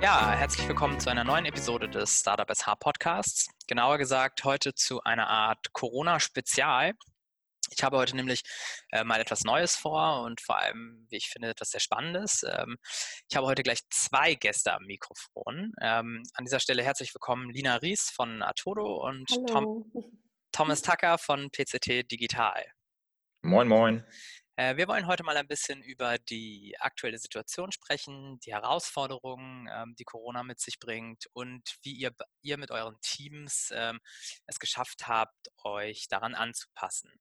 Ja, herzlich willkommen zu einer neuen Episode des Startup SH Podcasts. Genauer gesagt heute zu einer Art Corona-Spezial. Ich habe heute nämlich äh, mal etwas Neues vor und vor allem, wie ich finde, etwas sehr Spannendes. Ähm, ich habe heute gleich zwei Gäste am Mikrofon. Ähm, an dieser Stelle herzlich willkommen Lina Ries von Atodo und Tom, Thomas Tucker von PCT Digital. Moin, moin. Äh, wir wollen heute mal ein bisschen über die aktuelle Situation sprechen, die Herausforderungen, ähm, die Corona mit sich bringt und wie ihr, ihr mit euren Teams ähm, es geschafft habt, euch daran anzupassen.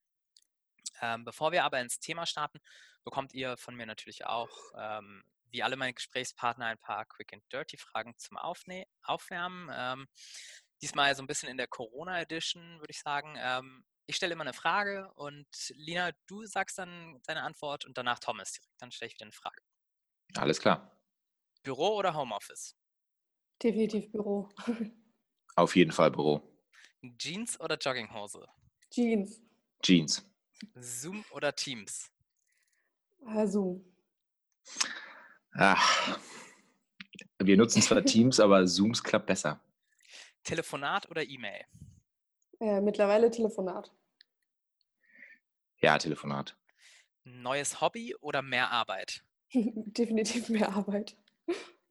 Ähm, bevor wir aber ins Thema starten, bekommt ihr von mir natürlich auch, wie alle meine Gesprächspartner, ein paar Quick and Dirty Fragen zum Aufwärmen. diesmal so ein bisschen in der Corona Edition, würde ich sagen ich stelle immer eine Frage und Lina, du sagst dann deine Antwort und danach Thomas direkt. Dann stelle ich wieder eine Frage. Alles klar. Büro oder Homeoffice? Definitiv Büro. Auf jeden Fall Büro. Jeans oder Jogginghose? Jeans. Jeans. Zoom oder Teams? Äh, Zoom. Ach, wir nutzen zwar Teams, aber Zooms klappt besser. Telefonat oder E-Mail? Äh, mittlerweile Telefonat. Ja, Telefonat. Neues Hobby oder mehr Arbeit? Definitiv mehr Arbeit.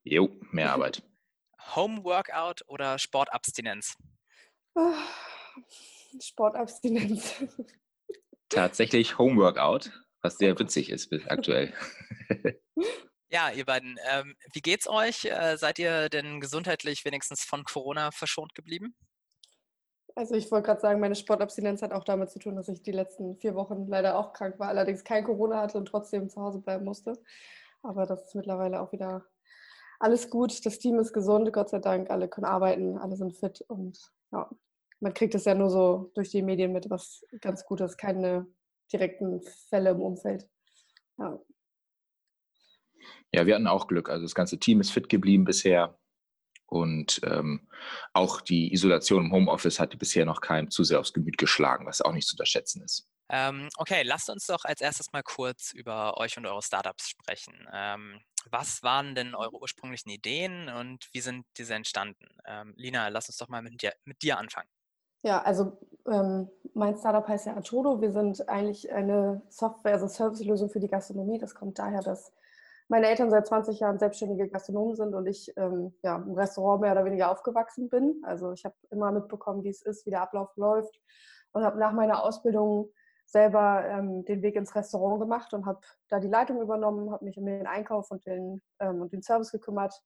Jo, mehr Arbeit. Home Workout oder Sportabstinenz? Ah, Sportabstinenz. Tatsächlich Home Workout, was sehr witzig ist aktuell. Ja, ihr beiden, ähm, wie geht's euch? Äh, seid ihr denn gesundheitlich wenigstens von Corona verschont geblieben? Also ich wollte gerade sagen, meine Sportabstinenz hat auch damit zu tun, dass ich die letzten vier Wochen leider auch krank war, allerdings kein Corona hatte und trotzdem zu Hause bleiben musste. Aber das ist mittlerweile auch wieder alles gut. Das Team ist gesund, Gott sei Dank. Alle können arbeiten, alle sind fit und ja, man kriegt es ja nur so durch die Medien mit, was ganz gut ist. Keine direkten Fälle im Umfeld. Ja. Ja, wir hatten auch Glück. Also das ganze Team ist fit geblieben bisher. Und ähm, auch die Isolation im Homeoffice hat bisher noch keinem zu sehr aufs Gemüt geschlagen, was auch nicht zu unterschätzen ist. Ähm, okay, lasst uns doch als erstes mal kurz über euch und eure Startups sprechen. Ähm, was waren denn eure ursprünglichen Ideen und wie sind diese entstanden? Ähm, Lina, lass uns doch mal mit dir, mit dir anfangen. Ja, also ähm, mein Startup heißt ja Atodo. Wir sind eigentlich eine Software, also Servicelösung für die Gastronomie. Das kommt daher, dass meine Eltern seit 20 Jahren selbstständige Gastronomen sind und ich ähm, ja, im Restaurant mehr oder weniger aufgewachsen bin. Also ich habe immer mitbekommen, wie es ist, wie der Ablauf läuft und habe nach meiner Ausbildung selber ähm, den Weg ins Restaurant gemacht und habe da die Leitung übernommen, habe mich um den Einkauf und den, ähm, und den Service gekümmert,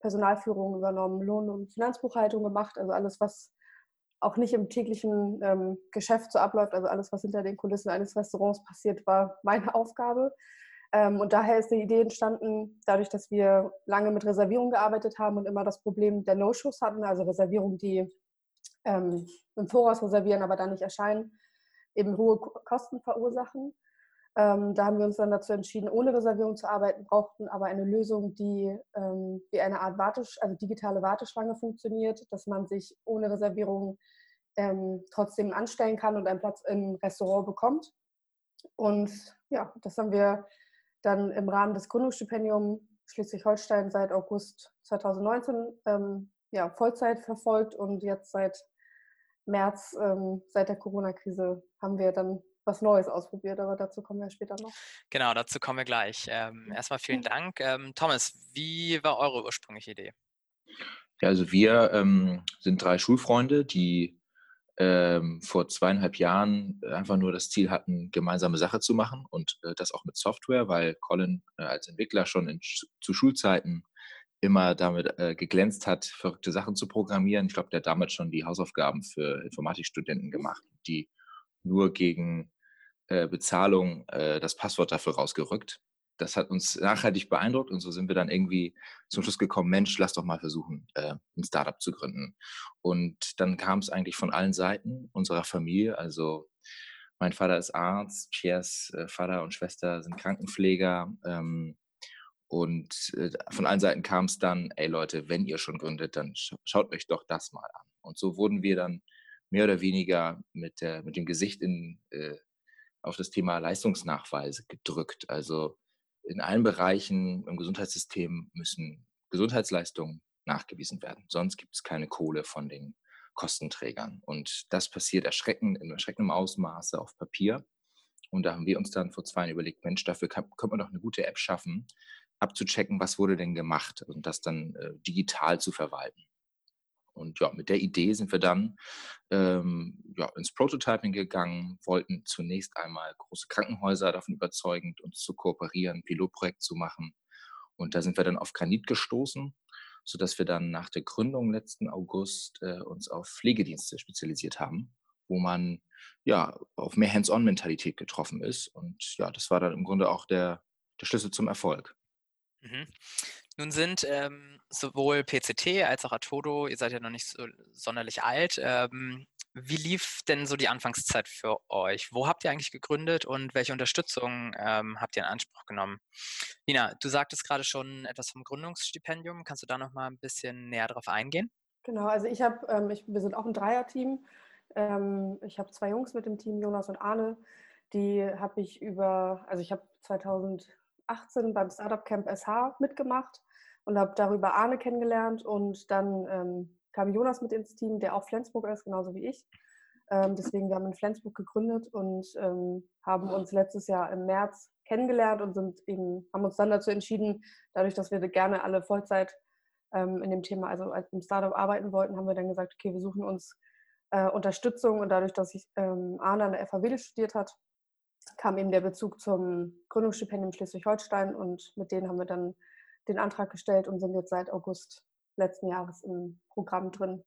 Personalführung übernommen, Lohn- und Finanzbuchhaltung gemacht, also alles, was auch nicht im täglichen ähm, Geschäft so abläuft, also alles, was hinter den Kulissen eines Restaurants passiert, war meine Aufgabe. Ähm, und daher ist die Idee entstanden, dadurch, dass wir lange mit Reservierungen gearbeitet haben und immer das Problem der No-Shows hatten, also Reservierungen, die ähm, im Voraus reservieren, aber dann nicht erscheinen, eben hohe Kosten verursachen. Ähm, da haben wir uns dann dazu entschieden, ohne Reservierung zu arbeiten, brauchten aber eine Lösung, die ähm, wie eine Art Wartesch also digitale Warteschlange funktioniert, dass man sich ohne Reservierung ähm, trotzdem anstellen kann und einen Platz im Restaurant bekommt. Und ja, das haben wir dann im Rahmen des Gründungsstipendiums Schleswig-Holstein seit August 2019 ähm, ja, Vollzeit verfolgt und jetzt seit März, ähm, seit der Corona-Krise, haben wir dann was Neues ausprobiert, aber dazu kommen wir später noch. Genau, dazu kommen wir gleich. Ähm, erstmal vielen Dank. Ähm, Thomas, wie war eure ursprüngliche Idee? Ja, also wir ähm, sind drei Schulfreunde, die ähm, vor zweieinhalb Jahren äh, einfach nur das Ziel hatten, gemeinsame Sache zu machen und äh, das auch mit Software, weil Colin äh, als Entwickler schon in, zu Schulzeiten immer damit äh, geglänzt hat, verrückte Sachen zu programmieren. Ich glaube, der hat damals schon die Hausaufgaben für Informatikstudenten gemacht, die nur gegen äh, Bezahlung äh, das Passwort dafür rausgerückt das hat uns nachhaltig beeindruckt und so sind wir dann irgendwie zum Schluss gekommen, Mensch, lass doch mal versuchen, äh, ein Startup zu gründen. Und dann kam es eigentlich von allen Seiten unserer Familie, also mein Vater ist Arzt, Piers äh, Vater und Schwester sind Krankenpfleger. Ähm, und äh, von allen Seiten kam es dann, ey Leute, wenn ihr schon gründet, dann schaut euch doch das mal an. Und so wurden wir dann mehr oder weniger mit, der, mit dem Gesicht in, äh, auf das Thema Leistungsnachweise gedrückt. Also in allen Bereichen im Gesundheitssystem müssen Gesundheitsleistungen nachgewiesen werden. Sonst gibt es keine Kohle von den Kostenträgern. Und das passiert erschreckend, in erschreckendem Ausmaße auf Papier. Und da haben wir uns dann vor zwei Jahren überlegt, Mensch, dafür kann, könnte man doch eine gute App schaffen, abzuchecken, was wurde denn gemacht und das dann äh, digital zu verwalten. Und ja, mit der Idee sind wir dann ähm, ja, ins Prototyping gegangen, wollten zunächst einmal große Krankenhäuser davon überzeugen, uns zu kooperieren, ein Pilotprojekt zu machen. Und da sind wir dann auf Granit gestoßen, sodass wir dann nach der Gründung letzten August äh, uns auf Pflegedienste spezialisiert haben, wo man ja auf mehr Hands-on-Mentalität getroffen ist. Und ja, das war dann im Grunde auch der, der Schlüssel zum Erfolg. Mhm. Nun sind ähm, sowohl PCT als auch Atodo, ihr seid ja noch nicht so sonderlich alt. Ähm, wie lief denn so die Anfangszeit für euch? Wo habt ihr eigentlich gegründet und welche Unterstützung ähm, habt ihr in Anspruch genommen? Nina, du sagtest gerade schon etwas vom Gründungsstipendium. Kannst du da noch mal ein bisschen näher drauf eingehen? Genau, also ich habe, ähm, wir sind auch ein Dreierteam. Ähm, ich habe zwei Jungs mit dem Team, Jonas und Arne. Die habe ich über, also ich habe 2000 2018 beim Startup Camp SH mitgemacht und habe darüber Arne kennengelernt und dann ähm, kam Jonas mit ins Team, der auch Flensburg ist, genauso wie ich. Ähm, deswegen, wir haben in Flensburg gegründet und ähm, haben uns letztes Jahr im März kennengelernt und sind eben, haben uns dann dazu entschieden, dadurch, dass wir gerne alle Vollzeit ähm, in dem Thema, also im Startup arbeiten wollten, haben wir dann gesagt, okay, wir suchen uns äh, Unterstützung und dadurch, dass ich ähm, Arne an der FAW studiert hat, kam eben der Bezug zum Gründungsstipendium Schleswig-Holstein und mit denen haben wir dann den Antrag gestellt und sind jetzt seit August letzten Jahres im Programm drin,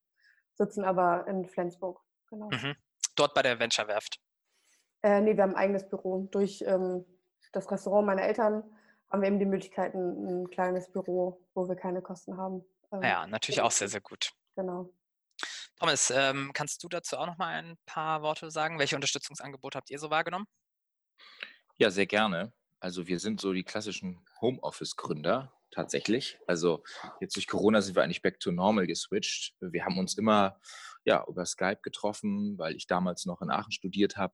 sitzen aber in Flensburg. Genau. Mhm. Dort bei der Venture Werft? Äh, nee, wir haben ein eigenes Büro. Durch ähm, das Restaurant meiner Eltern haben wir eben die Möglichkeit, ein, ein kleines Büro, wo wir keine Kosten haben. Ähm, ja, natürlich auch sehr, sehr gut. Genau. Thomas, ähm, kannst du dazu auch noch mal ein paar Worte sagen? Welche Unterstützungsangebote habt ihr so wahrgenommen? Ja, sehr gerne. Also wir sind so die klassischen Homeoffice-Gründer tatsächlich. Also jetzt durch Corona sind wir eigentlich back to normal geswitcht. Wir haben uns immer ja, über Skype getroffen, weil ich damals noch in Aachen studiert habe.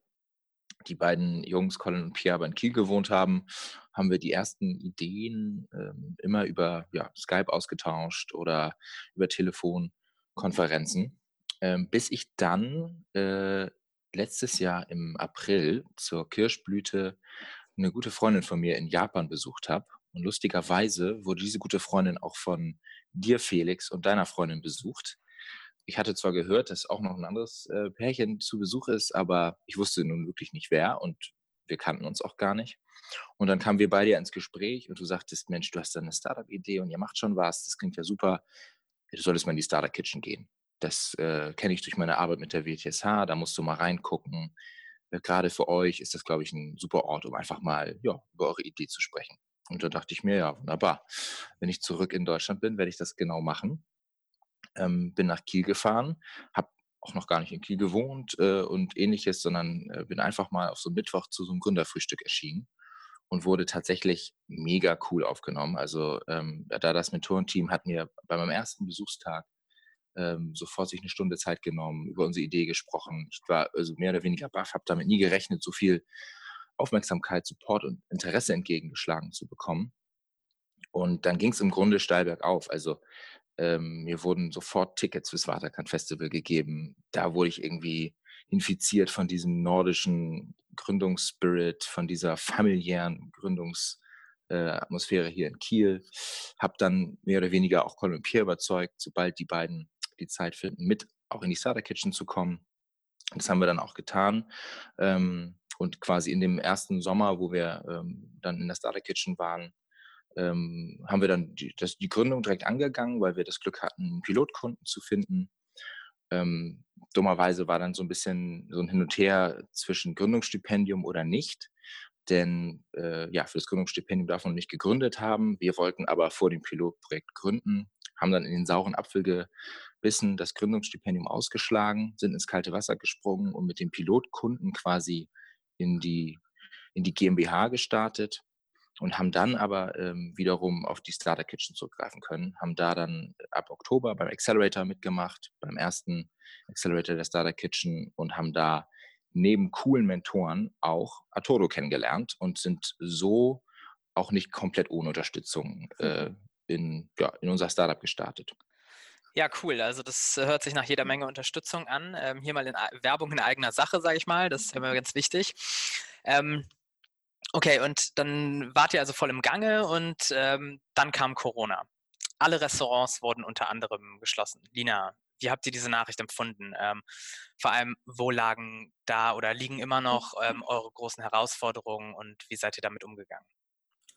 Die beiden Jungs, Colin und Pierre, aber in Kiel gewohnt haben, haben wir die ersten Ideen ähm, immer über ja, Skype ausgetauscht oder über Telefonkonferenzen. Ähm, bis ich dann äh, letztes Jahr im April zur Kirschblüte eine gute Freundin von mir in Japan besucht habe. Und lustigerweise wurde diese gute Freundin auch von dir, Felix, und deiner Freundin besucht. Ich hatte zwar gehört, dass auch noch ein anderes äh, Pärchen zu Besuch ist, aber ich wusste nun wirklich nicht wer und wir kannten uns auch gar nicht. Und dann kamen wir beide ins Gespräch und du sagtest, Mensch, du hast da eine Startup-Idee und ihr macht schon was, das klingt ja super. Du solltest mal in die Startup Kitchen gehen. Das äh, kenne ich durch meine Arbeit mit der WTSH. Da musst du mal reingucken. Äh, Gerade für euch ist das, glaube ich, ein super Ort, um einfach mal ja, über eure Idee zu sprechen. Und da dachte ich mir, ja, wunderbar. Wenn ich zurück in Deutschland bin, werde ich das genau machen. Ähm, bin nach Kiel gefahren, habe auch noch gar nicht in Kiel gewohnt äh, und ähnliches, sondern äh, bin einfach mal auf so Mittwoch zu so einem Gründerfrühstück erschienen und wurde tatsächlich mega cool aufgenommen. Also ähm, da das Mentorenteam hat mir bei meinem ersten Besuchstag ähm, sofort sich eine Stunde Zeit genommen, über unsere Idee gesprochen. Ich war also mehr oder weniger baff, habe damit nie gerechnet, so viel Aufmerksamkeit, Support und Interesse entgegengeschlagen zu bekommen. Und dann ging es im Grunde steil bergauf. Also ähm, mir wurden sofort Tickets fürs Waterkant Festival gegeben. Da wurde ich irgendwie infiziert von diesem nordischen Gründungsspirit, von dieser familiären Gründungsatmosphäre äh, hier in Kiel. Habe dann mehr oder weniger auch Colin Pierre überzeugt, sobald die beiden die Zeit finden, mit auch in die Starter Kitchen zu kommen. Das haben wir dann auch getan. Ähm, und quasi in dem ersten Sommer, wo wir ähm, dann in der Starter Kitchen waren, ähm, haben wir dann die, das, die, Gründung direkt angegangen, weil wir das Glück hatten, einen Pilotkunden zu finden. Ähm, dummerweise war dann so ein bisschen so ein Hin und Her zwischen Gründungsstipendium oder nicht. Denn äh, ja, für das Gründungsstipendium darf man nicht gegründet haben. Wir wollten aber vor dem Pilotprojekt gründen, haben dann in den sauren Apfel gebissen, das Gründungsstipendium ausgeschlagen, sind ins kalte Wasser gesprungen und mit dem Pilotkunden quasi in die, in die GmbH gestartet und haben dann aber ähm, wiederum auf die Starter Kitchen zurückgreifen können, haben da dann ab Oktober beim Accelerator mitgemacht, beim ersten Accelerator der Starter Kitchen und haben da neben coolen Mentoren auch Arturo kennengelernt und sind so auch nicht komplett ohne Unterstützung äh, in, ja, in unser Startup gestartet. Ja, cool. Also das hört sich nach jeder Menge Unterstützung an. Ähm, hier mal in Werbung in eigener Sache, sage ich mal. Das ist immer ganz wichtig. Ähm, okay, und dann wart ihr also voll im Gange und ähm, dann kam Corona. Alle Restaurants wurden unter anderem geschlossen. Lina, wie habt ihr diese Nachricht empfunden? Ähm, vor allem, wo lagen da oder liegen immer noch ähm, eure großen Herausforderungen und wie seid ihr damit umgegangen?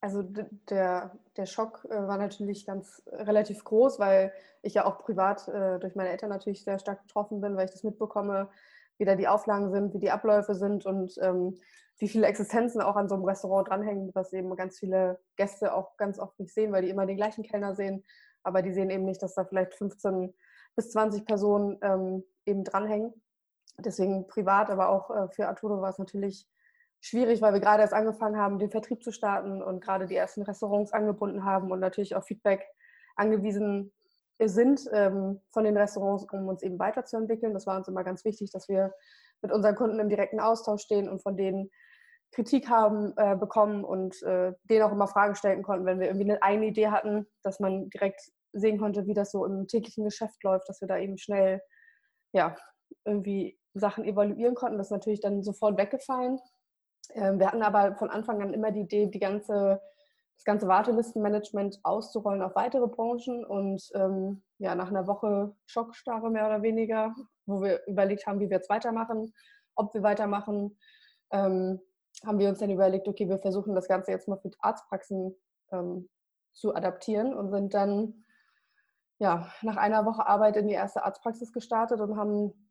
Also der, der Schock äh, war natürlich ganz äh, relativ groß, weil ich ja auch privat äh, durch meine Eltern natürlich sehr stark betroffen bin, weil ich das mitbekomme, wie da die Auflagen sind, wie die Abläufe sind und ähm, wie viele Existenzen auch an so einem Restaurant dranhängen, was eben ganz viele Gäste auch ganz oft nicht sehen, weil die immer den gleichen Kellner sehen, aber die sehen eben nicht, dass da vielleicht 15 bis 20 Personen ähm, eben dranhängen. Deswegen privat, aber auch für Arturo war es natürlich schwierig, weil wir gerade erst angefangen haben, den Vertrieb zu starten und gerade die ersten Restaurants angebunden haben und natürlich auf Feedback angewiesen sind ähm, von den Restaurants, um uns eben weiterzuentwickeln. Das war uns immer ganz wichtig, dass wir mit unseren Kunden im direkten Austausch stehen und von denen Kritik haben äh, bekommen und äh, denen auch immer Fragen stellen konnten, wenn wir irgendwie eine eigene Idee hatten, dass man direkt sehen konnte, wie das so im täglichen Geschäft läuft, dass wir da eben schnell ja, irgendwie Sachen evaluieren konnten. Das ist natürlich dann sofort weggefallen. Ähm, wir hatten aber von Anfang an immer die Idee, die ganze, das ganze Wartelistenmanagement auszurollen auf weitere Branchen. Und ähm, ja, nach einer Woche Schockstarre mehr oder weniger, wo wir überlegt haben, wie wir jetzt weitermachen, ob wir weitermachen, ähm, haben wir uns dann überlegt, okay, wir versuchen das Ganze jetzt mal für Arztpraxen ähm, zu adaptieren und sind dann ja, nach einer Woche Arbeit in die erste Arztpraxis gestartet und haben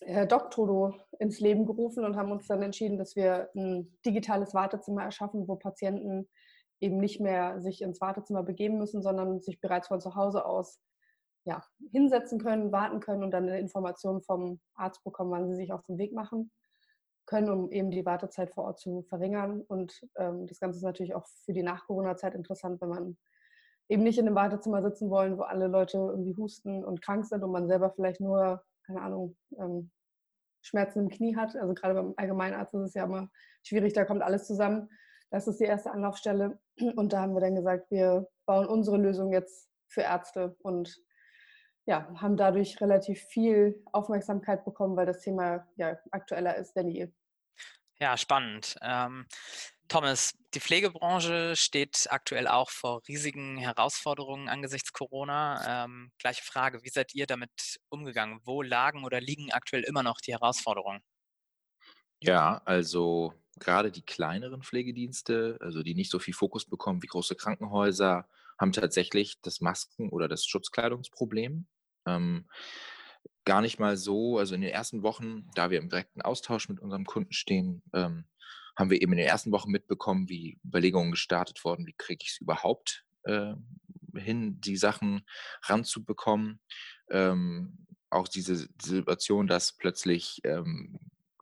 äh, Doctodo ins Leben gerufen und haben uns dann entschieden, dass wir ein digitales Wartezimmer erschaffen, wo Patienten eben nicht mehr sich ins Wartezimmer begeben müssen, sondern sich bereits von zu Hause aus ja, hinsetzen können, warten können und dann eine Information vom Arzt bekommen, wann sie sich auf den Weg machen können, um eben die Wartezeit vor Ort zu verringern. Und ähm, das Ganze ist natürlich auch für die Nach-Corona-Zeit interessant, wenn man eben nicht in einem Wartezimmer sitzen wollen, wo alle Leute irgendwie husten und krank sind und man selber vielleicht nur keine Ahnung, ähm, Schmerzen im Knie hat. Also gerade beim Allgemeinarzt ist es ja immer schwierig, da kommt alles zusammen. Das ist die erste Anlaufstelle. Und da haben wir dann gesagt, wir bauen unsere Lösung jetzt für Ärzte und ja, haben dadurch relativ viel Aufmerksamkeit bekommen, weil das Thema ja aktueller ist denn je. Ja, spannend. Ähm, Thomas, die Pflegebranche steht aktuell auch vor riesigen Herausforderungen angesichts Corona. Ähm, gleiche Frage, wie seid ihr damit umgegangen? Wo lagen oder liegen aktuell immer noch die Herausforderungen? Ja, also gerade die kleineren Pflegedienste, also die nicht so viel Fokus bekommen wie große Krankenhäuser, haben tatsächlich das Masken- oder das Schutzkleidungsproblem. Ähm, gar nicht mal so, also in den ersten Wochen, da wir im direkten Austausch mit unserem Kunden stehen, ähm, haben wir eben in den ersten Wochen mitbekommen, wie Überlegungen gestartet wurden, wie kriege ich es überhaupt äh, hin, die Sachen ranzubekommen. Ähm, auch diese, Situation, dass plötzlich ähm,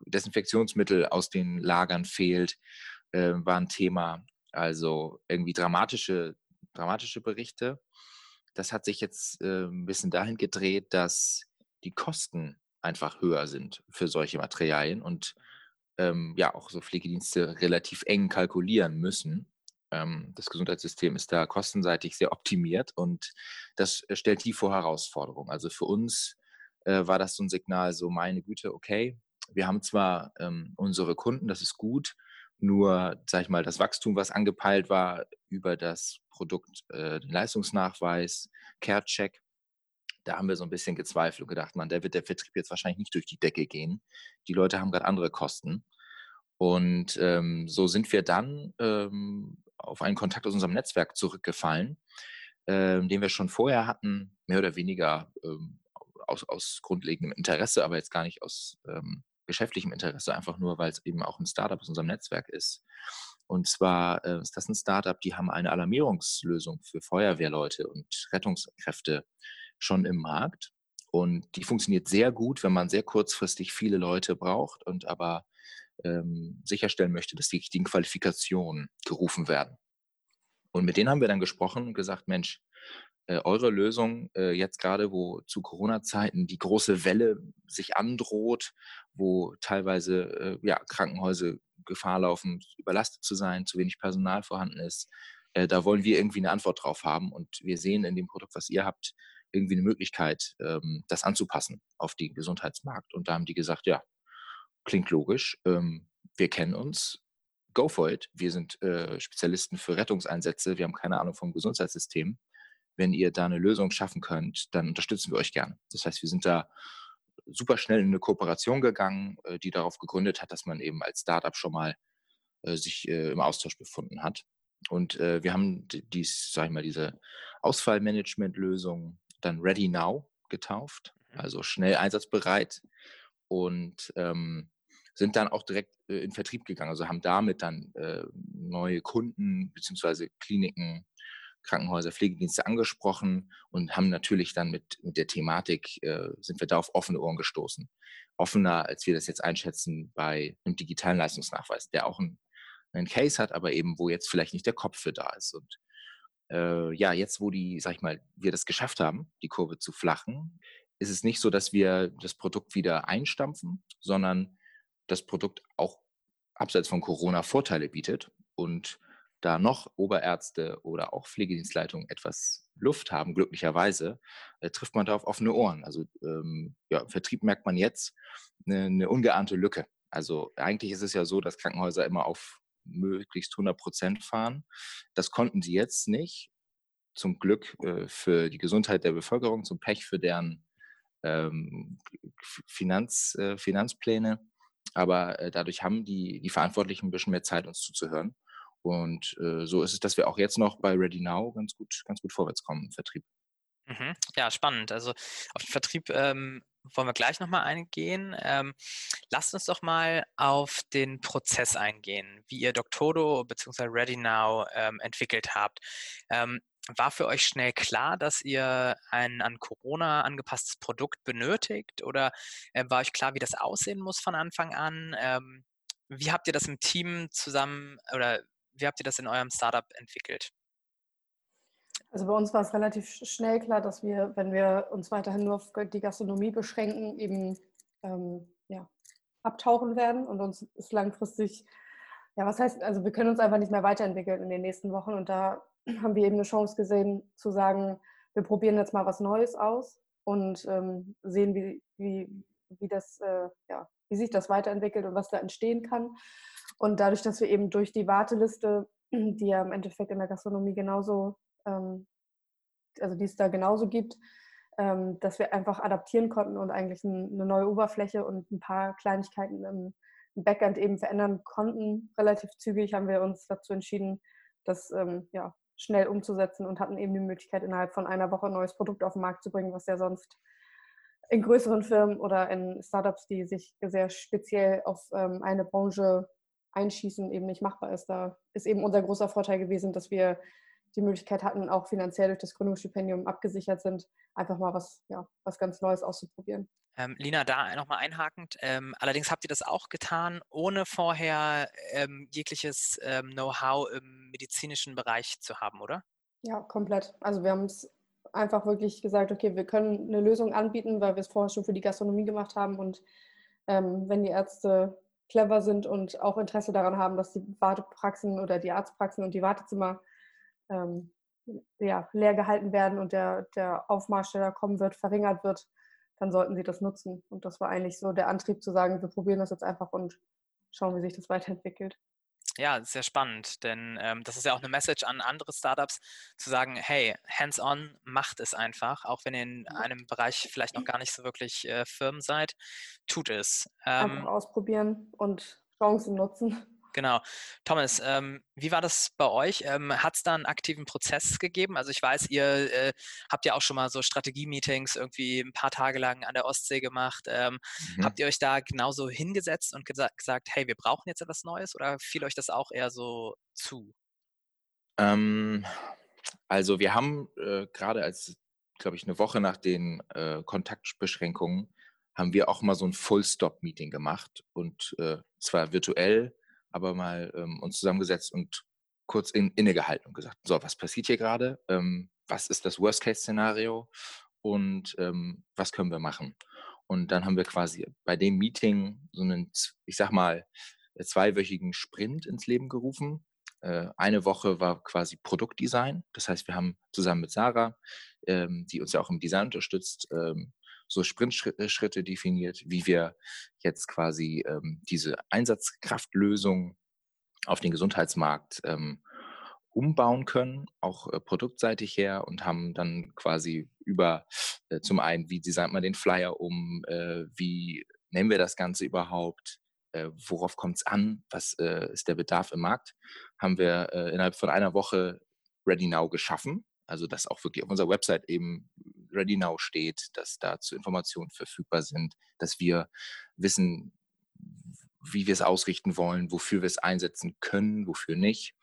Desinfektionsmittel aus den Lagern fehlt, äh, war ein Thema. Also irgendwie dramatische, dramatische Berichte. Das hat sich jetzt äh, ein bisschen dahin gedreht, dass die Kosten einfach höher sind für solche Materialien und ähm, ja auch so Pflegedienste relativ eng kalkulieren müssen. Ähm, das Gesundheitssystem ist da kostenseitig sehr optimiert und das äh, stellt die vor Herausforderungen. Also für uns äh, war das so ein Signal, so meine Güte, okay, wir haben zwar ähm, unsere Kunden, das ist gut, nur, sag ich mal, das Wachstum, was angepeilt war über das Produkt, äh, den Leistungsnachweis, Care-Check, da haben wir so ein bisschen gezweifelt und gedacht, man, der wird der Vertrieb jetzt wahrscheinlich nicht durch die Decke gehen. Die Leute haben gerade andere Kosten. Und ähm, so sind wir dann ähm, auf einen Kontakt aus unserem Netzwerk zurückgefallen, ähm, den wir schon vorher hatten, mehr oder weniger ähm, aus, aus, grundlegendem Interesse, aber jetzt gar nicht aus ähm, geschäftlichem Interesse, einfach nur, weil es eben auch ein Startup aus unserem Netzwerk ist. Und zwar äh, ist das ein Startup, die haben eine Alarmierungslösung für Feuerwehrleute und Rettungskräfte schon im Markt. Und die funktioniert sehr gut, wenn man sehr kurzfristig viele Leute braucht und aber ähm, sicherstellen möchte, dass die richtigen Qualifikationen gerufen werden. Und mit denen haben wir dann gesprochen und gesagt, Mensch, äh, eure Lösung äh, jetzt gerade, wo zu Corona-Zeiten die große Welle sich androht, wo teilweise äh, ja, Krankenhäuser Gefahr laufen, überlastet zu sein, zu wenig Personal vorhanden ist, Äh, da wollen wir irgendwie eine Antwort drauf haben und wir sehen in dem Produkt, was ihr habt, irgendwie eine Möglichkeit, ähm, das anzupassen auf den Gesundheitsmarkt. Und da haben die gesagt, ja, klingt logisch, ähm, wir kennen uns, go for it. Wir sind äh, Spezialisten für Rettungseinsätze, wir haben keine Ahnung vom Gesundheitssystem. Wenn ihr da eine Lösung schaffen könnt, dann unterstützen wir euch gerne. Das heißt, wir sind da super schnell in eine Kooperation gegangen, äh, die darauf gegründet hat, dass man eben als Startup schon mal äh, sich äh, im Austausch befunden hat. Und äh, wir haben dies, sag ich mal, diese Ausfallmanagement-Lösung dann Ready Now getauft, mhm. also schnell einsatzbereit und ähm, sind dann auch direkt äh, in Vertrieb gegangen. Also haben damit dann äh, neue Kunden beziehungsweise Kliniken, Krankenhäuser, Pflegedienste angesprochen und haben natürlich dann mit, mit der Thematik, äh, sind wir da auf offene Ohren gestoßen. Offener, als wir das jetzt einschätzen bei einem digitalen Leistungsnachweis, der auch ein einen Case hat, aber eben, wo jetzt vielleicht nicht der Kopf für da ist. Und äh, ja, jetzt, wo die, sag ich mal, wir das geschafft haben, die Kurve zu flachen, ist es nicht so, dass wir das Produkt wieder einstampfen, sondern das Produkt auch abseits von Corona Vorteile bietet und da noch Oberärzte oder auch Pflegedienstleitungen etwas Luft haben, glücklicherweise, äh, trifft man da auf offene Ohren. Also ähm, ja, im Vertrieb merkt man jetzt eine, eine ungeahnte Lücke. Also eigentlich ist es ja so, dass Krankenhäuser immer auf möglichst 100 Prozent fahren. Das konnten sie jetzt nicht. Zum Glück äh, für die Gesundheit der Bevölkerung, zum Pech für deren ähm, Finanz, äh, Finanzpläne. Aber äh, dadurch haben die, die Verantwortlichen ein bisschen mehr Zeit, uns zuzuhören. Und äh, so ist es, dass wir auch jetzt noch bei Ready Now ganz gut, ganz gut vorwärts kommen im Vertrieb. Mhm. Ja, spannend. Also auf den Vertrieb ähm, wollen wir gleich nochmal eingehen. Ähm, lasst uns doch mal auf den Prozess eingehen, wie ihr Doctodo bzw. Ready Now ähm, entwickelt habt. Ähm, war für euch schnell klar, dass ihr ein an Corona angepasstes Produkt benötigt oder äh, war euch klar, wie das aussehen muss von Anfang an? Ähm, wie habt ihr das im Team zusammen oder wie habt ihr das in eurem Startup entwickelt? Also bei uns war es relativ schnell klar, dass wir, wenn wir uns weiterhin nur auf die Gastronomie beschränken, eben ähm, ja, abtauchen werden und uns ist langfristig, ja, was heißt, also wir können uns einfach nicht mehr weiterentwickeln in den nächsten Wochen und da haben wir eben eine Chance gesehen zu sagen, wir probieren jetzt mal was Neues aus und ähm, sehen, wie, wie, wie, das, äh, ja, wie sich das weiterentwickelt und was da entstehen kann. Und dadurch, dass wir eben durch die Warteliste, die ja im Endeffekt in der Gastronomie genauso also die es da genauso gibt, ähm, dass wir einfach adaptieren konnten und eigentlich ein, eine neue Oberfläche und ein paar Kleinigkeiten im, Backend eben verändern konnten. Relativ zügig haben wir uns dazu entschieden, das ähm, ja, schnell umzusetzen und hatten eben die Möglichkeit, innerhalb von einer Woche ein neues Produkt auf den Markt zu bringen, was ja sonst in größeren Firmen oder in Startups, die sich sehr speziell auf ähm, eine Branche einschießen, eben nicht machbar ist. Da ist eben unser großer Vorteil gewesen, dass wir die Möglichkeit hatten, auch finanziell durch das Gründungsstipendium abgesichert sind, einfach mal was, ja, was ganz Neues auszuprobieren. Ähm, Lina, da nochmal einhakend. Ähm, allerdings habt ihr das auch getan, ohne vorher ähm, jegliches ähm, Know-how im medizinischen Bereich zu haben, oder? Ja, komplett. Also wir haben es einfach wirklich gesagt, okay, wir können eine Lösung anbieten, weil wir es vorher schon für die Gastronomie gemacht haben und ähm, wenn die Ärzte clever sind und auch Interesse daran haben, dass die Wartepraxen oder die Arztpraxen und die Wartezimmer ähm, ja, leer gehalten werden und der, der Aufmarsch, der da kommen wird, verringert wird, dann sollten sie das nutzen. Und das war eigentlich so der Antrieb zu sagen, wir probieren das jetzt einfach und schauen, wie sich das weiterentwickelt. Ja, sehr spannend, denn ähm, das ist ja auch eine Message an andere Startups, zu sagen, hey, hands-on, macht es einfach, auch wenn ihr in einem Bereich vielleicht noch gar nicht so wirklich äh, Firmen seid, tut es. Ähm, einfach ausprobieren und Chancen nutzen. Genau. Thomas, ähm, wie war das bei euch? Ähm, Hat es da einen aktiven Prozess gegeben? Also ich weiß, ihr äh, habt ja auch schon mal so Strategie-Meetings irgendwie ein paar Tage lang an der Ostsee gemacht. Ähm, mhm. Habt ihr euch da genauso hingesetzt und gesa gesagt, hey, wir brauchen jetzt etwas Neues oder fiel euch das auch eher so zu? Ähm, also wir haben äh, gerade als, glaube ich, eine Woche nach den äh, Kontaktbeschränkungen haben wir auch mal so ein Full-Stop-Meeting gemacht und äh, zwar virtuell aber mal ähm, uns zusammengesetzt und kurz in, innegehalten und gesagt, so, was passiert hier gerade? Ähm, was ist das Worst-Case-Szenario? Und ähm, was können wir machen? Und dann haben wir quasi bei dem Meeting so einen, ich sag mal, zweiwöchigen Sprint ins Leben gerufen, äh, eine Woche war quasi Produktdesign. Das heißt, wir haben zusammen mit Sarah, ähm, die uns ja auch im Design unterstützt, ähm, so Sprintschritte definiert, wie wir jetzt quasi ähm, diese Einsatzkraftlösung auf den Gesundheitsmarkt ähm, umbauen können, auch äh, produktseitig her und haben dann quasi über äh, zum einen, wie designt man den Flyer um, äh, wie nennen wir das Ganze überhaupt, äh, worauf kommt es an, was äh, ist der Bedarf im Markt, haben wir äh, innerhalb von einer Woche Ready Now geschaffen. Also dass auch wirklich auf unserer Website eben Ready Now steht, dass dazu Informationen verfügbar sind, dass wir wissen, wie wir es ausrichten wollen, wofür wir es einsetzen können, wofür nicht.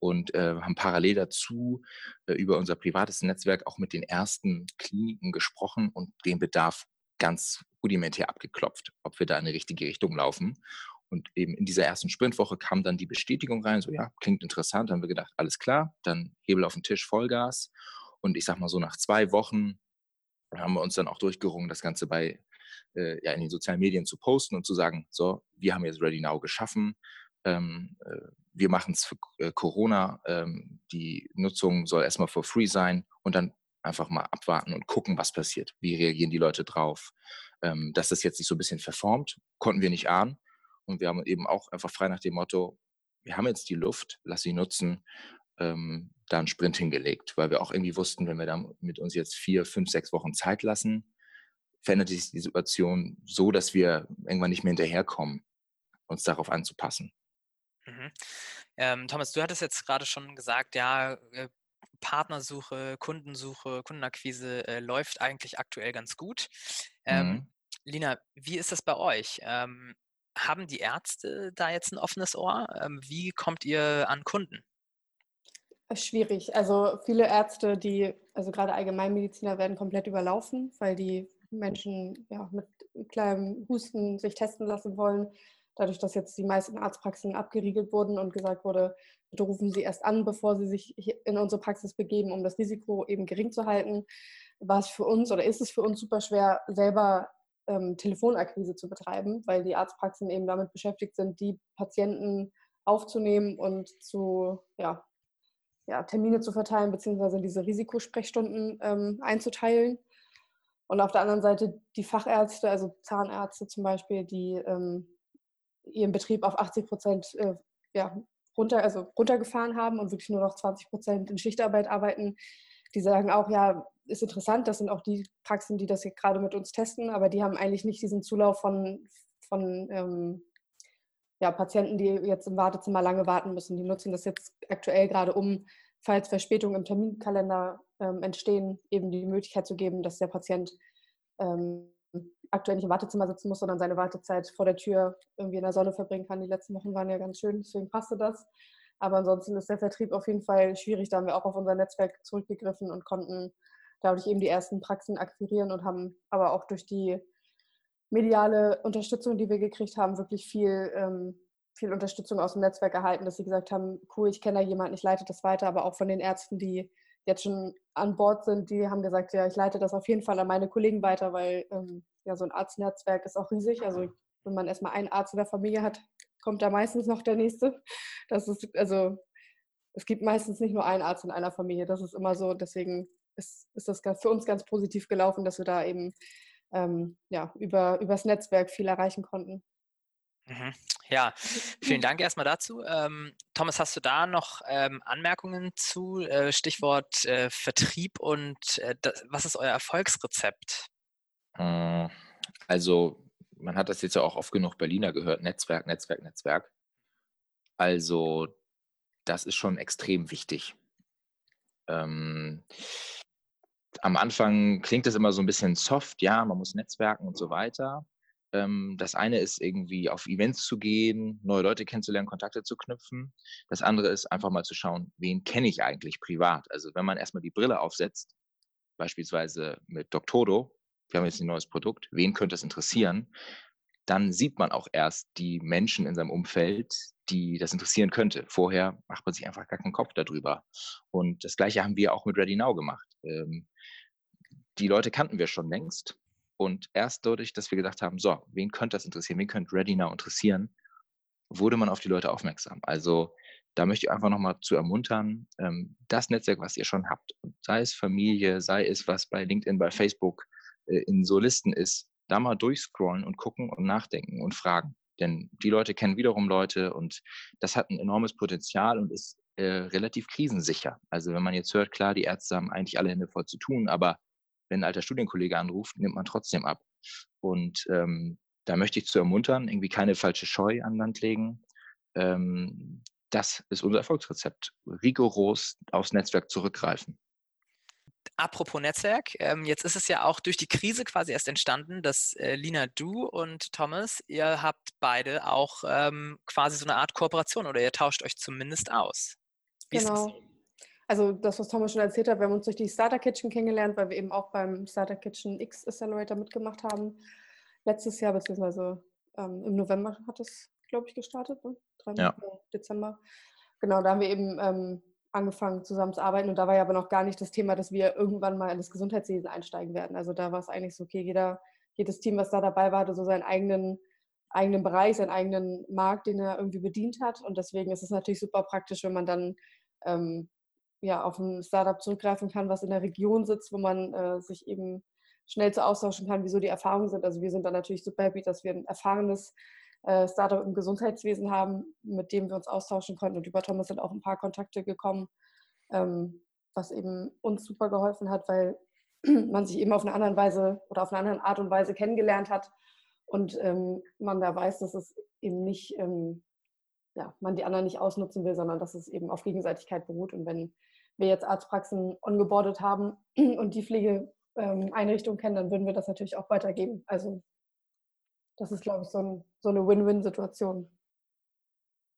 Und äh, haben parallel dazu äh, über unser privates Netzwerk auch mit den ersten Kliniken gesprochen und den Bedarf ganz rudimentär abgeklopft, ob wir da in die richtige Richtung laufen. Und eben in dieser ersten Sprintwoche kam dann die Bestätigung rein, so ja, klingt interessant, haben wir gedacht, alles klar, dann Hebel auf den Tisch, Vollgas. Und ich sag mal so nach zwei Wochen haben wir uns dann auch durchgerungen, das Ganze bei äh, ja, in den sozialen Medien zu posten und zu sagen, so, wir haben jetzt Ready Now geschaffen, ähm, äh, wir machen es für äh, Corona, ähm, die Nutzung soll erstmal for free sein und dann einfach mal abwarten und gucken, was passiert. Wie reagieren die Leute drauf? Ähm, dass das jetzt sich so ein bisschen verformt, konnten wir nicht ahnen. Und wir haben eben auch einfach frei nach dem Motto, wir haben jetzt die Luft, lass sie nutzen, ähm, da einen Sprint hingelegt, weil wir auch irgendwie wussten, wenn wir da mit uns jetzt vier, fünf, sechs Wochen Zeit lassen, verändert sich die Situation so, dass wir irgendwann nicht mehr hinterherkommen, uns darauf anzupassen. Mhm. Ähm, Thomas, du hattest jetzt gerade schon gesagt, ja, äh, Partnersuche, Kundensuche, Kundenakquise äh, läuft eigentlich aktuell ganz gut. Ähm, mhm. Lina, wie ist das bei euch? Ähm, haben die Ärzte da jetzt ein offenes Ohr? Ähm, wie kommt ihr an Kunden? Äh, schwierig. Also viele Ärzte, die, also gerade Allgemeinmediziner werden komplett überlaufen, weil die Menschen ja, mit kleinem Husten sich testen lassen wollen. Dadurch, dass jetzt die meisten Arztpraxen abgeriegelt wurden und gesagt wurde, bitte rufen Sie erst an, bevor Sie sich in unsere Praxis begeben, um das Risiko eben gering zu halten, war es für uns oder ist es für uns super schwer, selber ähm, Telefonakquise zu betreiben, weil die Arztpraxen eben damit beschäftigt sind, die Patienten aufzunehmen und zu, ja, ja, Termine zu verteilen, beziehungsweise diese Risikosprechstunden ähm, einzuteilen. Und auf der anderen Seite die Fachärzte, also Zahnärzte zum Beispiel, die ähm, ihren Betrieb auf 80 Prozent äh, ja, runter, also runtergefahren haben und wirklich nur noch 20 Prozent in Schichtarbeit arbeiten, die sagen auch, ja, ist interessant, das sind auch die Praxen, die das jetzt gerade mit uns testen, aber die haben eigentlich nicht diesen Zulauf von, von ähm, ja, Patienten, die jetzt im Wartezimmer lange warten müssen. Die nutzen das jetzt aktuell gerade um, falls Verspätungen im Terminkalender ähm, entstehen, eben die Möglichkeit zu geben, dass der Patient ähm, aktuell nicht im Wartezimmer sitzen muss, sondern seine Wartezeit vor der Tür irgendwie in der Sonne verbringen kann. Die letzten Wochen waren ja ganz schön, deswegen passte das. Aber ansonsten ist der Vertrieb auf jeden Fall schwierig. Da haben wir auch auf unser Netzwerk zurückgegriffen und konnten dadurch eben die ersten Praxen akquirieren und haben aber auch durch die mediale Unterstützung, die wir gekriegt haben, wirklich viel, ähm, viel Unterstützung aus dem Netzwerk erhalten, dass sie gesagt haben, cool, ich kenne da jemanden, ich leite das weiter, aber auch von den Ärzten, die jetzt schon an Bord sind, die haben gesagt, ja, ich leite das auf jeden Fall an meine Kollegen weiter, weil ähm, ja, so ein Arztnetzwerk ist auch riesig. Also wenn man erstmal einen Arzt in der Familie hat, kommt da meistens noch der nächste. Das ist, also es gibt meistens nicht nur einen Arzt in einer Familie. Das ist immer so. Deswegen ist, ist das für uns ganz positiv gelaufen, dass wir da eben ähm, ja, über, übers Netzwerk viel erreichen konnten. Mhm. Ja, vielen Dank erstmal dazu. Ähm, Thomas, hast du da noch ähm, Anmerkungen zu? Äh, Stichwort äh, Vertrieb und äh, das, was ist euer Erfolgsrezept? Hm, also, man hat das jetzt ja auch oft genug Berliner gehört: Netzwerk, Netzwerk, Netzwerk. Also, das ist schon extrem wichtig. Ähm, am Anfang klingt es immer so ein bisschen soft, ja, man muss netzwerken und so weiter. Ähm, das eine ist irgendwie auf Events zu gehen, neue Leute kennenzulernen, Kontakte zu knüpfen. Das andere ist einfach mal zu schauen, wen kenne ich eigentlich privat. Also wenn man erstmal die Brille aufsetzt, beispielsweise mit Doctodo, wir haben jetzt ein neues Produkt, wen könnte es interessieren, dann sieht man auch erst die Menschen in seinem Umfeld, die das interessieren könnte. Vorher macht man sich einfach gar keinen Kopf darüber. Und das Gleiche haben wir auch mit Ready Now gemacht. Ähm, die Leute kannten wir schon längst. Und erst dadurch, dass wir gedacht haben, so, wen könnte das interessieren, wen könnte Ready Now interessieren, wurde man auf die Leute aufmerksam. Also da möchte ich einfach nochmal zu ermuntern, ähm, das Netzwerk, was ihr schon habt, sei es Familie, sei es was bei LinkedIn, bei Facebook äh, in so Listen ist, da mal durchscrollen und gucken und nachdenken und fragen. Denn die Leute kennen wiederum Leute und das hat ein enormes Potenzial und ist äh, relativ krisensicher. Also wenn man jetzt hört, klar, die Ärzte haben eigentlich alle Hände voll zu tun, aber wenn ein alter Studienkollege anruft, nimmt man trotzdem ab. Und ähm, da möchte ich zu ermuntern, irgendwie keine falsche Scheu an Land legen. Ähm, das ist unser Erfolgsrezept. Rigoros aufs Netzwerk zurückgreifen. Apropos Netzwerk, ähm, jetzt ist es ja auch durch die Krise quasi erst entstanden, dass äh, Lina, du und Thomas, ihr habt beide auch ähm, quasi so eine Art Kooperation oder ihr tauscht euch zumindest aus. Wie genau. Also das, was Thomas schon erzählt hat, wir haben uns durch die Starter Kitchen kennengelernt, weil wir eben auch beim Starter Kitchen X Accelerator mitgemacht haben. Letztes Jahr, beziehungsweise ähm, im November hat es, glaube ich, gestartet, ne? 3. Ja. Dezember. Genau, da haben wir eben ähm, angefangen zusammen zu arbeiten und da war ja aber noch gar nicht das Thema, dass wir irgendwann mal in das Gesundheitswesen einsteigen werden. Also da war es eigentlich so, okay, jeder, jedes Team, was da dabei war, hatte so seinen eigenen, eigenen Bereich, seinen eigenen Markt, den er irgendwie bedient hat und deswegen ist es natürlich super praktisch, wenn man dann ähm, ja, auf ein Startup zurückgreifen kann, was in der Region sitzt, wo man äh, sich eben schnell zu austauschen kann, wieso die Erfahrungen sind. Also wir sind dann natürlich super happy, dass wir ein erfahrenes äh, Startup im Gesundheitswesen haben, mit dem wir uns austauschen konnten. Und über Thomas sind auch ein paar Kontakte gekommen, ähm, was eben uns super geholfen hat, weil man sich eben auf eine andere Weise oder auf eine andere Art und Weise kennengelernt hat und ähm, man da weiß, dass es eben nicht, ähm, ja, man die anderen nicht ausnutzen will, sondern dass es eben auf Gegenseitigkeit beruht. Und wenn wir jetzt Arztpraxen ongeboardet haben und die Pflegeeinrichtung kennen, dann würden wir das natürlich auch weitergeben. Also das ist, glaube ich, so, ein, so eine Win-Win-Situation.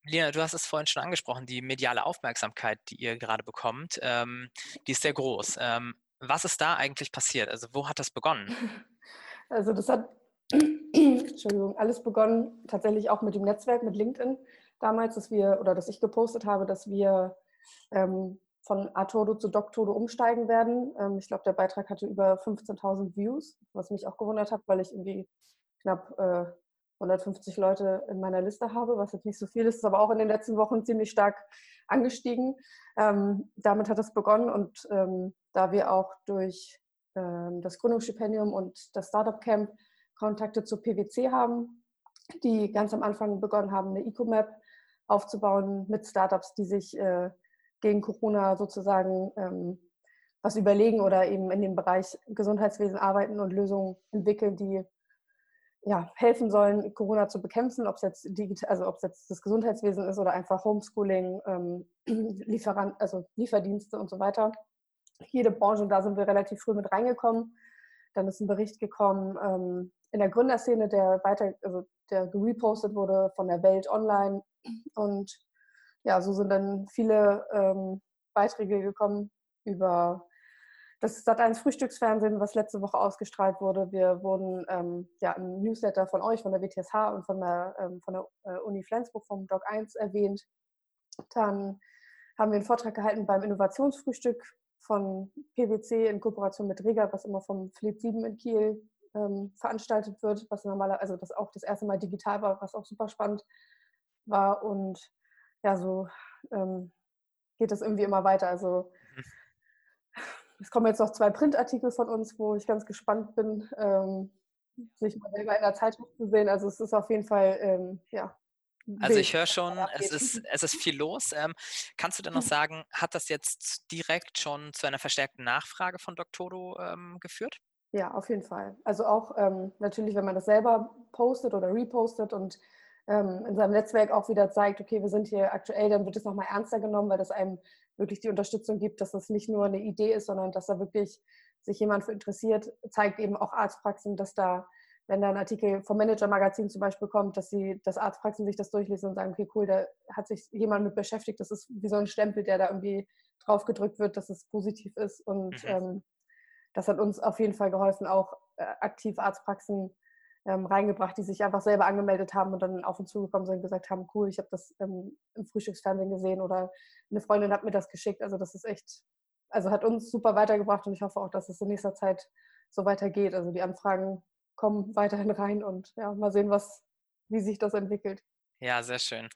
Lina, du hast es vorhin schon angesprochen, die mediale Aufmerksamkeit, die ihr gerade bekommt, ähm, die ist sehr groß. Ähm, was ist da eigentlich passiert? Also wo hat das begonnen? Also das hat, Entschuldigung, alles begonnen tatsächlich auch mit dem Netzwerk, mit LinkedIn damals, dass wir, oder dass ich gepostet habe, dass wir ähm, von Atodo zu Doktodo umsteigen werden. Ähm, ich glaube, der Beitrag hatte über 15.000 Views, was mich auch gewundert hat, weil ich irgendwie knapp äh, 150 Leute in meiner Liste habe, was jetzt nicht so viel ist, ist aber auch in den letzten Wochen ziemlich stark angestiegen. Ähm, damit hat es begonnen und ähm, da wir auch durch ähm, das Gründungsstipendium und das Startup Camp Kontakte zur PwC haben, die ganz am Anfang begonnen haben, eine Eco-Map aufzubauen mit Startups, die sich äh, gegen Corona sozusagen ähm, was überlegen oder eben in dem Bereich Gesundheitswesen arbeiten und Lösungen entwickeln, die ja, helfen sollen, Corona zu bekämpfen, ob es jetzt digital, also ob es jetzt das Gesundheitswesen ist oder einfach Homeschooling, ähm, Lieferant, also Lieferdienste und so weiter. Jede Branche, da sind wir relativ früh mit reingekommen. Dann ist ein Bericht gekommen ähm, in der Gründerszene, der weiter, also der gerepostet wurde von der Welt online. Und ja, so sind dann viele ähm, Beiträge gekommen über das Sat1 Frühstücksfernsehen, was letzte Woche ausgestrahlt wurde. Wir wurden ähm, ja im Newsletter von euch, von der WTSH und von der, ähm, von der äh, Uni Flensburg vom Doc 1 erwähnt. Dann haben wir einen Vortrag gehalten beim Innovationsfrühstück von PwC in Kooperation mit Rega, was immer vom Fleet 7 in Kiel ähm, veranstaltet wird, was normaler, also das auch das erste Mal digital war, was auch super spannend war. Und ja, so ähm, geht es irgendwie immer weiter. Also es kommen jetzt noch zwei Printartikel von uns, wo ich ganz gespannt bin, ähm, sich mal selber in der Zeitschrift zu sehen. Also es ist auf jeden Fall, ähm, ja. Also ich höre schon, es ist, es ist viel los. Ähm, kannst du denn noch sagen, hat das jetzt direkt schon zu einer verstärkten Nachfrage von Doctoro ähm, geführt? Ja, auf jeden Fall. Also auch ähm, natürlich, wenn man das selber postet oder repostet und in seinem Netzwerk auch wieder zeigt, okay, wir sind hier aktuell, dann wird es nochmal ernster genommen, weil das einem wirklich die Unterstützung gibt, dass das nicht nur eine Idee ist, sondern dass da wirklich sich jemand für interessiert, zeigt eben auch Arztpraxen, dass da, wenn da ein Artikel vom Manager-Magazin zum Beispiel kommt, dass sie, dass Arztpraxen sich das durchlesen und sagen, okay, cool, da hat sich jemand mit beschäftigt, das ist wie so ein Stempel, der da irgendwie drauf gedrückt wird, dass es positiv ist und mhm. ähm, das hat uns auf jeden Fall geholfen, auch äh, aktiv Arztpraxen ähm, reingebracht, die sich einfach selber angemeldet haben und dann auf uns zugekommen sind und gesagt haben, cool, ich habe das ähm, im Frühstücksfernsehen gesehen oder eine Freundin hat mir das geschickt. Also das ist echt, also hat uns super weitergebracht und ich hoffe auch, dass es in nächster Zeit so weitergeht. Also die Anfragen kommen weiterhin rein und ja, mal sehen, was, wie sich das entwickelt. Ja, sehr schön.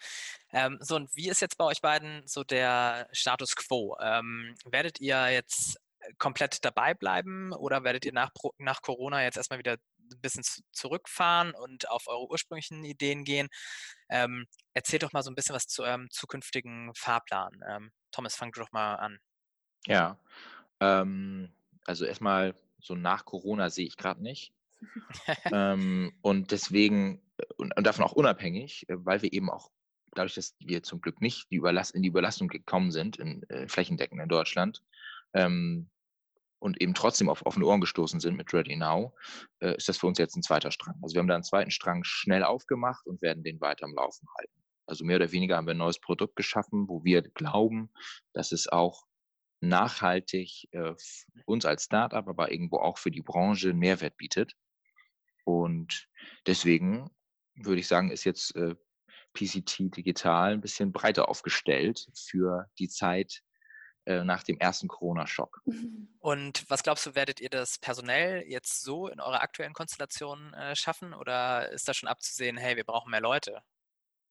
Ähm, so, und wie ist jetzt bei euch beiden so der Status quo? Ähm, werdet ihr jetzt komplett dabei bleiben oder werdet ihr nach, nach Corona jetzt erstmal wieder ein bisschen zurückfahren und auf eure ursprünglichen Ideen gehen? Ähm, erzählt doch mal so ein bisschen was zu eurem zukünftigen Fahrplan. Ähm, Thomas, fang du doch mal an. Ja, ähm, also erstmal so nach Corona sehe ich gerade nicht. ähm, und deswegen, und, und, davon auch unabhängig, äh, weil wir eben auch dadurch, dass wir zum Glück nicht die in die Überlastung gekommen sind, in äh, flächendeckend in Deutschland, ähm, und eben trotzdem auf offene Ohren gestoßen sind mit Ready Now, äh, ist das für uns jetzt ein zweiter Strang. Also wir haben da einen zweiten Strang schnell aufgemacht und werden den weiter am Laufen halten. Also mehr oder weniger haben wir ein neues Produkt geschaffen, wo wir glauben, dass es auch nachhaltig äh, uns als Startup, aber irgendwo auch für die Branche einen Mehrwert bietet. Und deswegen würde ich sagen, ist jetzt äh, PCT digital ein bisschen breiter aufgestellt für die Zeit äh, nach dem ersten Corona-Schock. Und was glaubst du, werdet ihr das personell jetzt so in eurer aktuellen Konstellation äh, schaffen oder ist da schon abzusehen, hey, wir brauchen mehr Leute?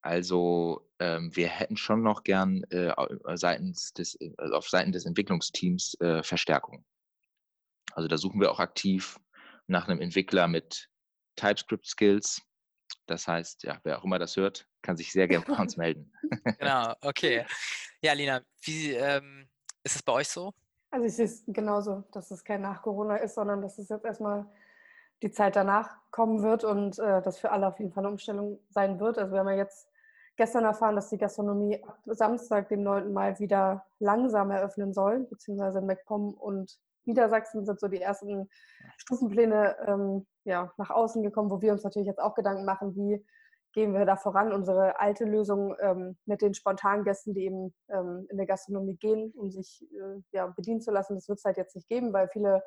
Also ähm, wir hätten schon noch gern äh, seitens des, also auf Seiten des Entwicklungsteams äh, Verstärkung. Also da suchen wir auch aktiv nach einem Entwickler mit TypeScript Skills. Das heißt, ja, wer auch immer das hört, kann sich sehr gerne bei uns melden. genau, okay. Ja, Lina, wie ähm, ist es bei euch so? Also ich sehe es genauso, dass es kein Nach-Corona ist, sondern dass es jetzt erstmal die Zeit danach kommen wird und äh, das für alle auf jeden Fall eine Umstellung sein wird. Also wir haben ja jetzt gestern erfahren, dass die Gastronomie ab Samstag, dem 9. Mai, wieder langsam eröffnen soll, beziehungsweise in MacPom und Niedersachsen sind so die ersten Stufenpläne ähm, ja, nach außen gekommen, wo wir uns natürlich jetzt auch Gedanken machen, wie gehen wir da voran. Unsere alte Lösung ähm, mit den spontanen Gästen, die eben ähm, in der Gastronomie gehen, um sich äh, ja, bedienen zu lassen, das wird es halt jetzt nicht geben, weil viele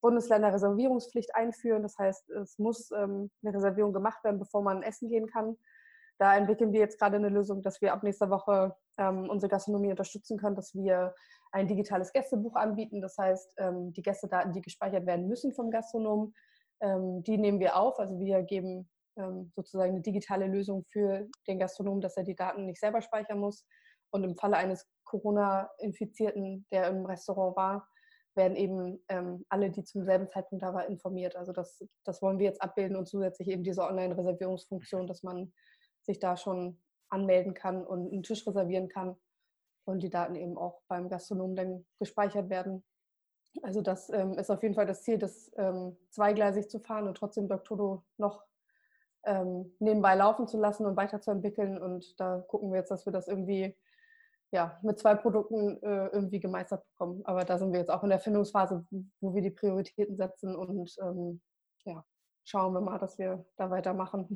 Bundesländer Reservierungspflicht einführen. Das heißt, es muss ähm, eine Reservierung gemacht werden, bevor man essen gehen kann. Da entwickeln wir jetzt gerade eine Lösung, dass wir ab nächster Woche ähm, unsere Gastronomie unterstützen können, dass wir ein digitales Gästebuch anbieten. Das heißt, ähm, die Gästedaten, die gespeichert werden müssen vom Gastronom, ähm, die nehmen wir auf. Also wir geben sozusagen eine digitale Lösung für den Gastronom, dass er die Daten nicht selber speichern muss. Und im Falle eines Corona-Infizierten, der im Restaurant war, werden eben ähm, alle, die zum selben Zeitpunkt da waren, informiert. Also das, das wollen wir jetzt abbilden und zusätzlich eben diese Online-Reservierungsfunktion, dass man sich da schon anmelden kann und einen Tisch reservieren kann und die Daten eben auch beim Gastronom dann gespeichert werden. Also das ähm, ist auf jeden Fall das Ziel, das ähm, zweigleisig zu fahren und trotzdem Doctodo noch ähm, nebenbei laufen zu lassen und weiterzuentwickeln. Und da gucken wir jetzt, dass wir das irgendwie ja, mit zwei Produkten äh, irgendwie gemeistert bekommen. Aber da sind wir jetzt auch in der Findungsphase, wo wir die Prioritäten setzen und ähm, ja, schauen wir mal, dass wir da weitermachen.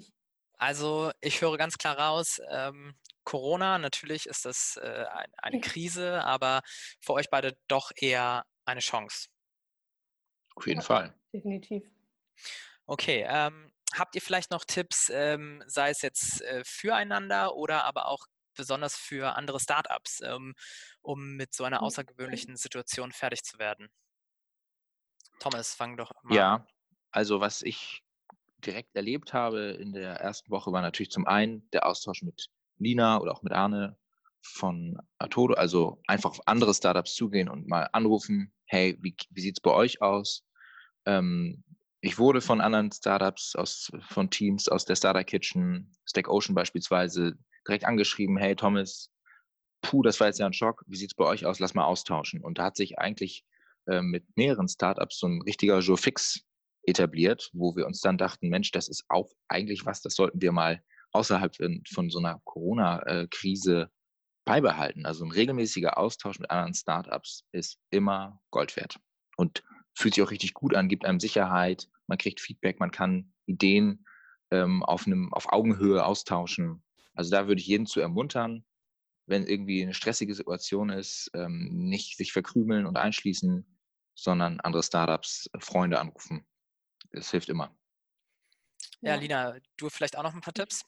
Also ich höre ganz klar raus, ähm, Corona, natürlich ist das äh, ein, eine Krise, aber für euch beide doch eher eine Chance. Auf jeden ja, Fall. Definitiv. Okay, ähm, habt ihr vielleicht noch Tipps, ähm, sei es jetzt äh, füreinander oder aber auch besonders für andere Startups, ähm, um mit so einer hm, außergewöhnlichen Situation fertig zu werden? Thomas, fang doch mal ja, an. Ja, also was ich direkt erlebt habe in der ersten Woche war natürlich zum einen der Austausch mit Lina oder auch mit Arne von Atodo, also einfach auf andere Startups zugehen und mal anrufen, hey, wie, wie sieht es bei euch aus? Ähm, ich wurde von anderen Startups, aus, von Teams aus der Startup Kitchen, Stack Ocean beispielsweise, direkt angeschrieben, hey Thomas, puh, das war jetzt ja ein Schock, wie sieht es bei euch aus, lass mal austauschen. Und da hat sich eigentlich äh, mit mehreren Startups so ein richtiger Joe Fix etabliert, wo wir uns dann dachten, Mensch, das ist auch eigentlich was, das sollten wir mal außerhalb von so einer Corona-Krise beibehalten. Also ein regelmäßiger Austausch mit anderen Startups ist immer Gold wert und fühlt sich auch richtig gut an, gibt einem Sicherheit, man kriegt Feedback, man kann Ideen ähm, auf, einem, auf Augenhöhe austauschen. Also da würde ich jeden zu ermuntern, wenn irgendwie eine stressige Situation ist, ähm, nicht sich verkrümeln und einschließen, sondern andere Startups, Freunde anrufen. Das hilft immer. Ja, Lina, du vielleicht auch noch ein paar Tipps?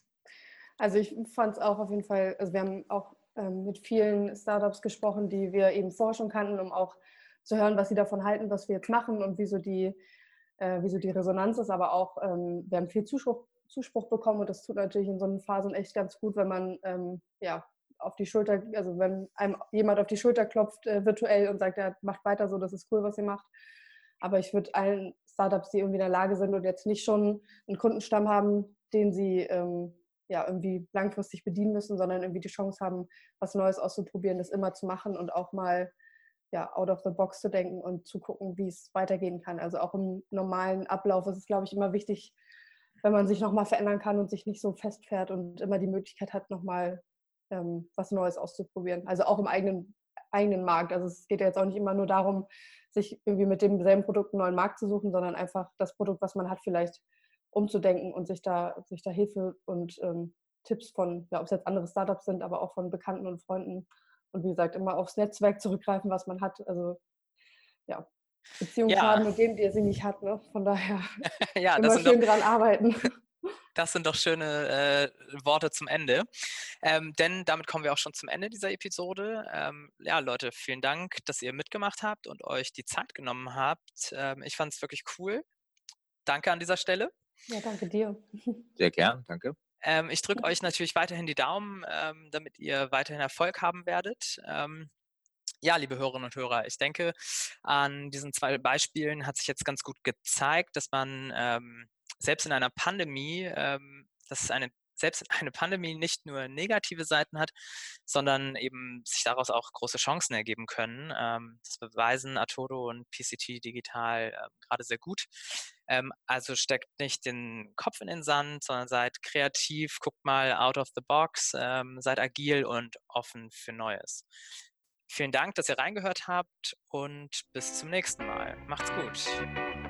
Also ich fand es auch auf jeden Fall, also wir haben auch ähm, mit vielen Startups gesprochen, die wir eben vorher schon kannten, um auch zu hören, was sie davon halten, was wir jetzt machen und wieso die, äh, wieso die Resonanz ist. Aber auch, ähm, wir haben viel Zuspruch, Zuspruch bekommen und das tut natürlich in so einen Phasen echt ganz gut, wenn man ähm, ja auf die Schulter, also wenn einem jemand auf die Schulter klopft äh, virtuell und sagt, ja, macht weiter so, das ist cool, was ihr macht. Aber ich würde allen Startups, die irgendwie in der Lage sind und jetzt nicht schon einen Kundenstamm haben, den sie ähm, ja irgendwie langfristig bedienen müssen, sondern irgendwie die Chance haben, was Neues auszuprobieren, das immer zu machen und auch mal ja, out of the box zu denken und zu gucken, wie es weitergehen kann. Also auch im normalen Ablauf ist es, glaube ich, immer wichtig, wenn man sich nochmal verändern kann und sich nicht so festfährt und immer die Möglichkeit hat, nochmal ähm, was Neues auszuprobieren. Also auch im eigenen, eigenen Markt. Also es geht ja jetzt auch nicht immer nur darum, sich irgendwie mit demselben Produkt einen neuen Markt zu suchen, sondern einfach das Produkt, was man hat, vielleicht umzudenken und sich da, sich da Hilfe und ähm, Tipps von, ja, ob es jetzt andere Startups sind, aber auch von Bekannten und Freunden und wie gesagt, immer aufs Netzwerk zurückgreifen, was man hat. Also ja, Beziehungen ja. schaden mit dem, der sie nicht hat. Ne? Von daher ja, immer schön doch, dran arbeiten. Das sind doch schöne äh, Worte zum Ende. Ähm, denn damit kommen wir auch schon zum Ende dieser Episode. Ähm, ja, Leute, vielen Dank, dass ihr mitgemacht habt und euch die Zeit genommen habt. Ähm, ich fand es wirklich cool. Danke an dieser Stelle. Ja, danke dir. Sehr gern, danke. Ähm, ich drücke euch natürlich weiterhin die Daumen, ähm, damit ihr weiterhin Erfolg haben werdet. Ähm, ja, liebe Hörerinnen und Hörer, ich denke, an diesen zwei Beispielen hat sich jetzt ganz gut gezeigt, dass man ähm, selbst in einer Pandemie, ähm, dass eine selbst eine Pandemie nicht nur negative Seiten hat, sondern eben sich daraus auch große Chancen ergeben können. Ähm, das beweisen Atodo und PCT digital äh, gerade sehr gut. Ähm, also steckt nicht den Kopf in den Sand, sondern seid kreativ, guckt mal out of the box, ähm, seid agil und offen für Neues. Vielen Dank, dass ihr reingehört habt und bis zum nächsten Mal. Macht's gut.